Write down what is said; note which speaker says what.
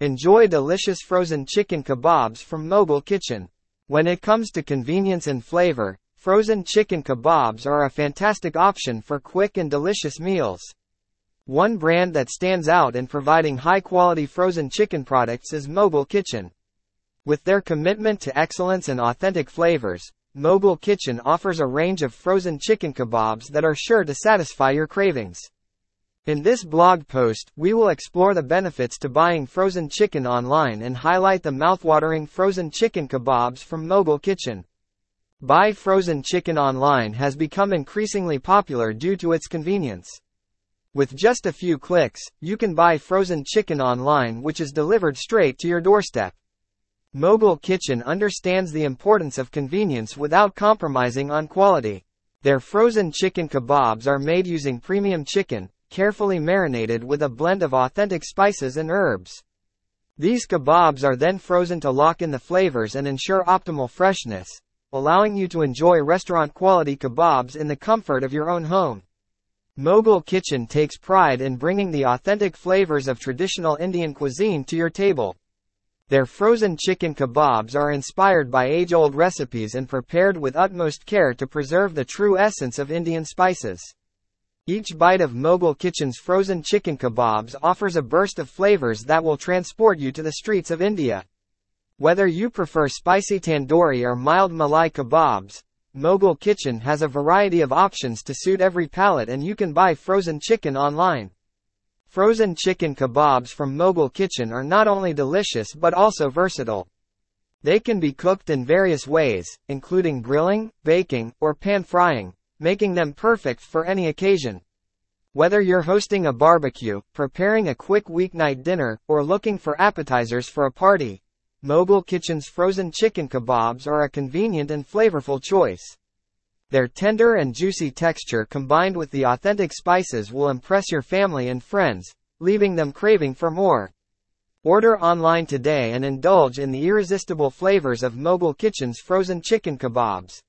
Speaker 1: Enjoy delicious frozen chicken kebabs from Mogul Kitchen. When it comes to convenience and flavor, frozen chicken kebabs are a fantastic option for quick and delicious meals. One brand that stands out in providing high quality frozen chicken products is Mogul Kitchen. With their commitment to excellence and authentic flavors, Mogul Kitchen offers a range of frozen chicken kebabs that are sure to satisfy your cravings. In this blog post, we will explore the benefits to buying frozen chicken online and highlight the mouthwatering frozen chicken kebabs from Mogul Kitchen. Buy frozen chicken online has become increasingly popular due to its convenience. With just a few clicks, you can buy frozen chicken online which is delivered straight to your doorstep. Mogul Kitchen understands the importance of convenience without compromising on quality. Their frozen chicken kebabs are made using premium chicken, carefully marinated with a blend of authentic spices and herbs. These kebabs are then frozen to lock in the flavors and ensure optimal freshness, allowing you to enjoy restaurant quality kebabs in the comfort of your own home. Mogul Kitchen takes pride in bringing the authentic flavors of traditional Indian cuisine to your table. Their frozen chicken kebabs are inspired by age-old recipes and prepared with utmost care to preserve the true essence of Indian spices. Each bite of Mogul Kitchen's frozen chicken kebabs offers a burst of flavors that will transport you to the streets of India. Whether you prefer spicy tandoori or mild malai kebabs, Mogul Kitchen has a variety of options to suit every palate and you can buy frozen chicken online. Frozen chicken kebabs from Mogul Kitchen are not only delicious but also versatile. They can be cooked in various ways, including grilling, baking, or pan frying making them perfect for any occasion. Whether you're hosting a barbecue, preparing a quick weeknight dinner, or looking for appetizers for a party, Mogul Kitchen's frozen chicken kebabs are a convenient and flavorful choice. Their tender and juicy texture combined with the authentic spices will impress your family and friends, leaving them craving for more. Order online today and indulge in the irresistible flavors of Mogul Kitchen's frozen chicken kebabs.